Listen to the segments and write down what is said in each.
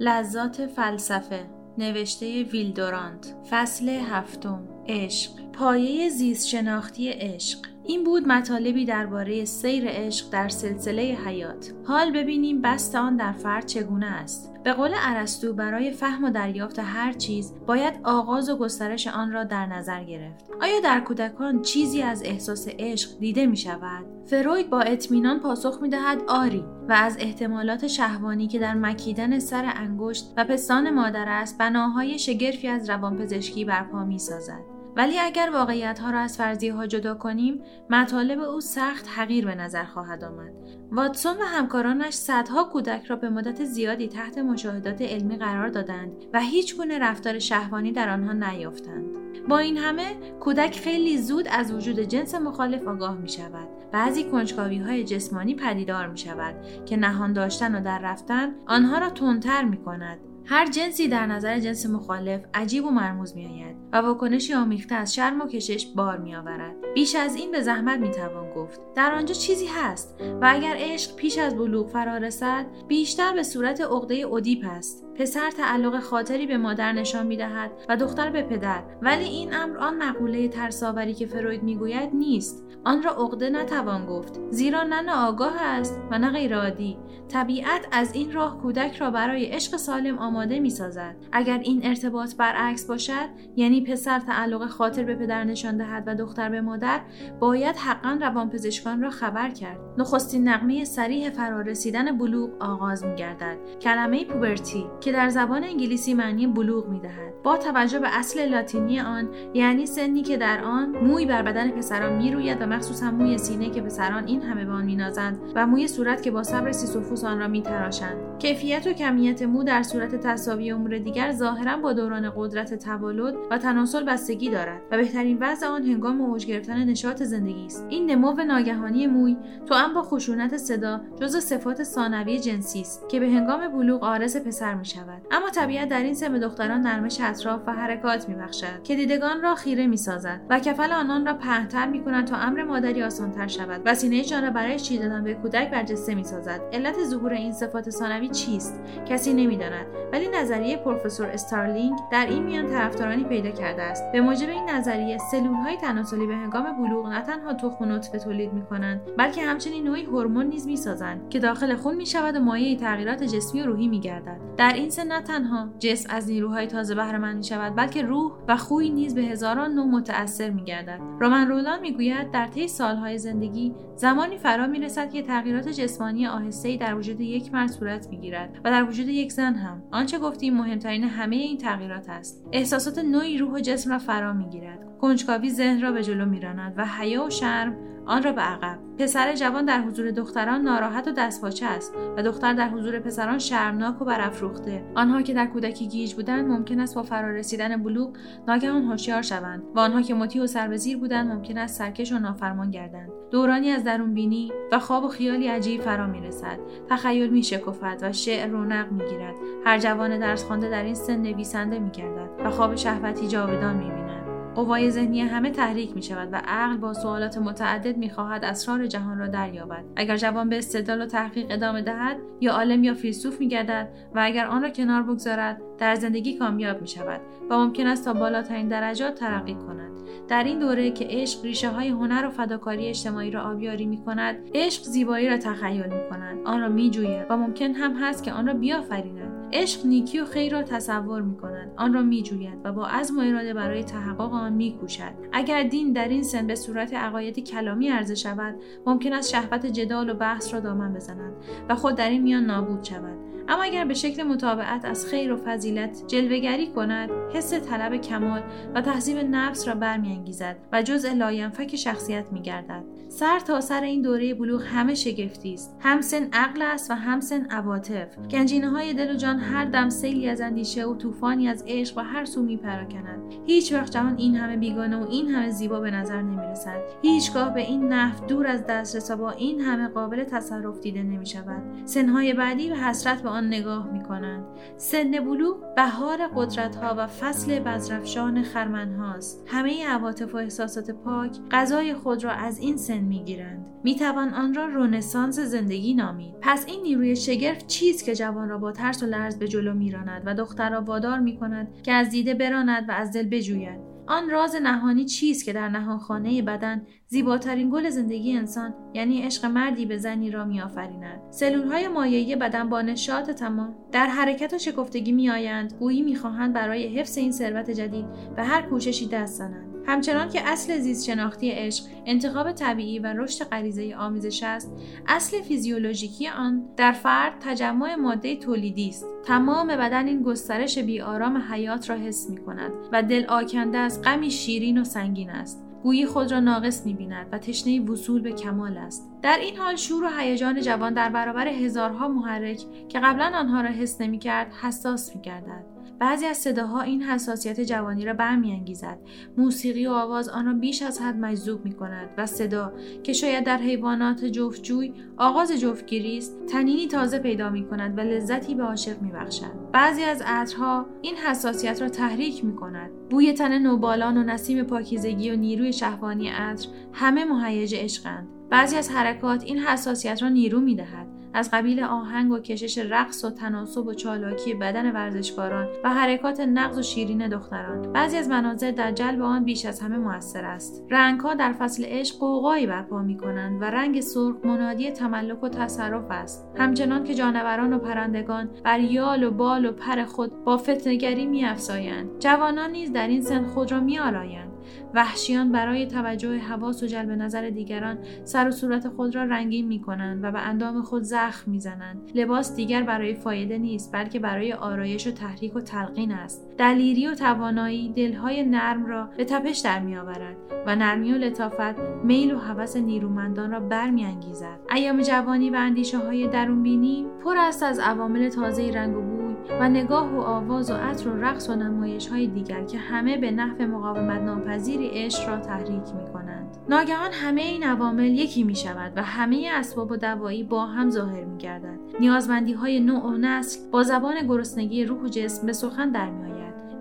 لذات فلسفه نوشته ویلدورانت فصل هفتم عشق. پایه زیست شناختی عشق. این بود مطالبی درباره سیر عشق در سلسله حیات. حال ببینیم بست آن در فرد چگونه است. به قول ارسطو برای فهم و دریافت هر چیز باید آغاز و گسترش آن را در نظر گرفت. آیا در کودکان چیزی از احساس عشق دیده می شود؟ فروید با اطمینان پاسخ می دهد آری. و از احتمالات شهوانی که در مکیدن سر انگشت و پستان مادر است بناهای شگرفی از روانپزشکی برپا می سازد. ولی اگر واقعیت ها را از فرضیه ها جدا کنیم مطالب او سخت حقیر به نظر خواهد آمد. واتسون و همکارانش صدها کودک را به مدت زیادی تحت مشاهدات علمی قرار دادند و هیچ گونه رفتار شهوانی در آنها نیافتند. با این همه کودک خیلی زود از وجود جنس مخالف آگاه می شود. بعضی کنجکاوی های جسمانی پدیدار می شود که نهان داشتن و در رفتن آنها را تندتر می کند. هر جنسی در نظر جنس مخالف عجیب و مرموز می آید و واکنشی آمیخته از شرم و کشش بار می آورد. بیش از این به زحمت می توان گفت. در آنجا چیزی هست و اگر عشق پیش از بلوغ فرا رسد بیشتر به صورت عقده اودیپ است. پسر تعلق خاطری به مادر نشان می دهد و دختر به پدر ولی این امر آن مقوله ترساوری که فروید می‌گوید نیست آن را عقده نتوان گفت زیرا نه آگاه است و نه غیرعادی طبیعت از این راه کودک را برای عشق سالم آماده می سازد. اگر این ارتباط برعکس باشد یعنی پسر تعلق خاطر به پدر نشان دهد و دختر به مادر باید حقا روانپزشکان را خبر کرد. نخستین نقمه سریح فرارسیدن بلوغ آغاز می گردد کلمه پوبرتی که در زبان انگلیسی معنی بلوغ می دهد با توجه به اصل لاتینی آن یعنی سنی که در آن موی بر بدن پسران می روید و مخصوصا موی سینه که پسران این همه به آن مینازند و موی صورت که با صبر سیسوفوس آن را میتراشند. کیفیت و کمیت مو در صورت تصاوی امور دیگر ظاهرا با دوران قدرت تولد و تناسل بستگی دارد و بهترین وضع آن هنگام اوج گرفتن نشاط زندگی است. این نمو ناگهانی موی تو با خشونت صدا جزء صفات ثانوی جنسی است که به هنگام بلوغ آرز پسر می شود. اما طبیعت در این به دختران نرمش اطراف و حرکات می بخشد که دیدگان را خیره می سازد و کفل آنان را پهنتر می کند تا امر مادری آسانتر شود. و سینه را برای چی دادن به کودک برجسته می سازد. علت ظهور این صفات ثانوی چیست؟ کسی نمی‌داند ولی نظریه پروفسور استارلینگ در این میان طرفدارانی پیدا کرده است. به موجب این نظریه سلول های تناسلی به هنگام بلوغ نه تنها تخم و نطفه تولید می کنند بلکه همچنین نوعی هورمون نیز می سازند که داخل خون می شود و مایه تغییرات جسمی و روحی می گردد در این سن نه تنها جسم از نیروهای تازه بهره مند می شود بلکه روح و خوی نیز به هزاران نوع متاثر می گردد رومن رولان می گوید در طی سالهای زندگی زمانی فرا می رسد که تغییرات جسمانی آهسته‌ای در وجود یک مرد صورت می‌گیرد و در وجود یک زن هم. آنچه گفتیم مهمترین همه این تغییرات است. احساسات نوعی روح و جسم را فرا می‌گیرد. کنجکاوی ذهن را به جلو میراند و حیا و شرم آن را به عقب. پسر جوان در حضور دختران ناراحت و دستپاچه است و دختر در حضور پسران شرمناک و برافروخته. آنها که در کودکی گیج بودند ممکن است با فرارسیدن بلوغ ناگهان هوشیار شوند و آنها که مطیع و سربزیر بودند ممکن است سرکش و نافرمان گردند. دورانی از درون بینی و خواب و خیالی عجیب فرا می‌رسد. تخیل می شکفد و شعر رونق می گیرد هر جوان درس خوانده در این سن نویسنده می و خواب شهوتی جاودان می قوای ذهنی همه تحریک می شود و عقل با سوالات متعدد می خواهد اسرار جهان را دریابد. اگر جوان به استدلال و تحقیق ادامه دهد یا عالم یا فیلسوف می گردد و اگر آن را کنار بگذارد در زندگی کامیاب می شود و ممکن است تا بالاترین درجات ترقی کند. در این دوره که عشق ریشه های هنر و فداکاری اجتماعی را آبیاری می کند عشق زیبایی را تخیل می کند آن را می جوید و ممکن هم هست که آن را بیافریند. عشق نیکی و خیر را تصور می کند آن را می جوید و با عزم و اراده برای تحقق آن می کوشد اگر دین در این سن به صورت عقایدی کلامی عرضه شود ممکن است شهوت جدال و بحث را دامن بزند و خود در این میان نابود شود. اما اگر به شکل متابعت از خیر و فضیلت جلوگری کند حس طلب کمال و تهذیب نفس را برمیانگیزد و جزء لاینفک شخصیت میگردد. سر تا سر این دوره بلوغ همه شگفتی است. هم سن عقل است و هم سن عواطف. گنجینه های دل و جان هر دم سیلی از اندیشه و طوفانی از عشق به هر سو میپراکند. هیچ وقت جهان این همه بیگانه و این همه زیبا به نظر نمی‌رسد. هیچگاه به این نحو دور از دسترس با این همه قابل تصرف دیده نمی شود سنهای بعدی به حسرت به آن نگاه می کنند. سن بلوغ بهار قدرت ها و فصل بزرفشان خرمن هاست. همه عواطف و احساسات پاک غذای خود را از این سن می گیرند. می توان آن را رونسانس زندگی نامید. پس این نیروی شگرف چیست که جوان را با ترس و لرز به جلو میراند و دختر را وادار می کند که از دیده براند و از دل بجوید. آن راز نهانی چیست که در نهانخانه بدن زیباترین گل زندگی انسان یعنی عشق مردی به زنی را میآفریند؟ سلولهای مایعی بدن با نشاط تمام در حرکت و شکفتگی میآیند گویی می‌خواهند برای حفظ این ثروت جدید به هر کوششی دست زنند. همچنان که اصل زیست شناختی عشق انتخاب طبیعی و رشد غریزه آمیزش است اصل فیزیولوژیکی آن در فرد تجمع ماده تولیدی است. تمام بدن این گسترش بیآرام حیات را حس می کند و دل آکنده از غمی شیرین و سنگین است. گویی خود را ناقص بیند و تشنه وصول به کمال است. در این حال شور و هیجان جوان در برابر هزارها محرک که قبلا آنها را حس نمی‌کرد حساس میگردد. بعضی از صداها این حساسیت جوانی را برمیانگیزد. موسیقی و آواز آن را بیش از حد مجذوب می کند و صدا که شاید در حیوانات جفتجوی آغاز جفتگیری است تنینی تازه پیدا می کند و لذتی به عاشق می بخشد. بعضی از عطرها این حساسیت را تحریک می کند بوی تن نوبالان و نسیم پاکیزگی و نیروی شهوانی عطر همه مهیج عشقند بعضی از حرکات این حساسیت را نیرو می دهد از قبیل آهنگ و کشش رقص و تناسب و چالاکی بدن ورزشکاران و حرکات نقض و شیرین دختران. بعضی از مناظر در جلب آن بیش از همه موثر است. رنگها در فصل عشق قوقایی برپا می کنند و رنگ سرخ منادی تملک و تصرف است. همچنان که جانوران و پرندگان بر یال و بال و پر خود با فتنگری میافزایند. جوانان نیز در این سن خود را میآلایند. وحشیان برای توجه حواس و جلب نظر دیگران سر و صورت خود را رنگین می کنند و به اندام خود زخم می زنند. لباس دیگر برای فایده نیست بلکه برای آرایش و تحریک و تلقین است. دلیری و توانایی دلهای نرم را به تپش در می آورد و نرمی و لطافت میل و هوس نیرومندان را برمیانگیزد. ایام جوانی و اندیشه های درون بینی پر است از عوامل تازه رنگ و بوی و نگاه و آواز و عطر و رقص و نمایش های دیگر که همه به نحو مقاومت ناپذیری عشق را تحریک می کنند. ناگهان همه این عوامل یکی می شود و همه اسباب و دوایی با هم ظاهر می گردد. نیازمندی های نوع و نسل با زبان گرسنگی روح و جسم به سخن در می.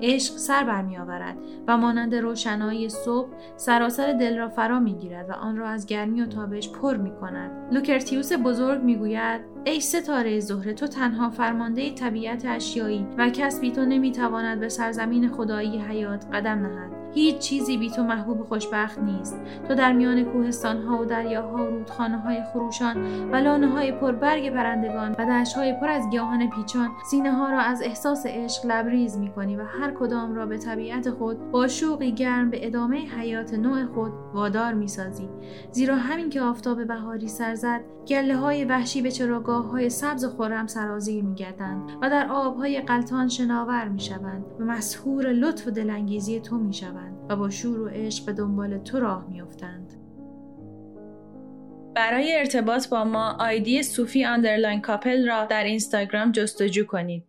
عشق سر برمیآورد و مانند روشنایی صبح سراسر دل را فرا می‌گیرد و آن را از گرمی و تابش پر می کند. لوکرتیوس بزرگ می‌گوید ای ستاره زهره تو تنها فرمانده طبیعت اشیایی و کس بی تو نمی‌تواند به سرزمین خدایی حیات قدم نهد هیچ چیزی بی تو محبوب و خوشبخت نیست تو در میان کوهستان ها و دریاها و رودخانه های خروشان و لانه های پربرگ پرندگان و دشت های پر از گیاهان پیچان سینه ها را از احساس عشق لبریز می کنی و هر کدام را به طبیعت خود با شوقی گرم به ادامه حیات نوع خود وادار می سازی. زیرا همین که آفتاب بهاری سر زد گله های وحشی به چراگاه های سبز و خرم سرازیر می گردند و در آبهای غلتان شناور می شوند و مسحور لطف و دلانگیزی تو می شوند. و با شور و عشق به دنبال تو راه میافتند برای ارتباط با ما آیدی صوفی underline کاپل را در اینستاگرام جستجو کنید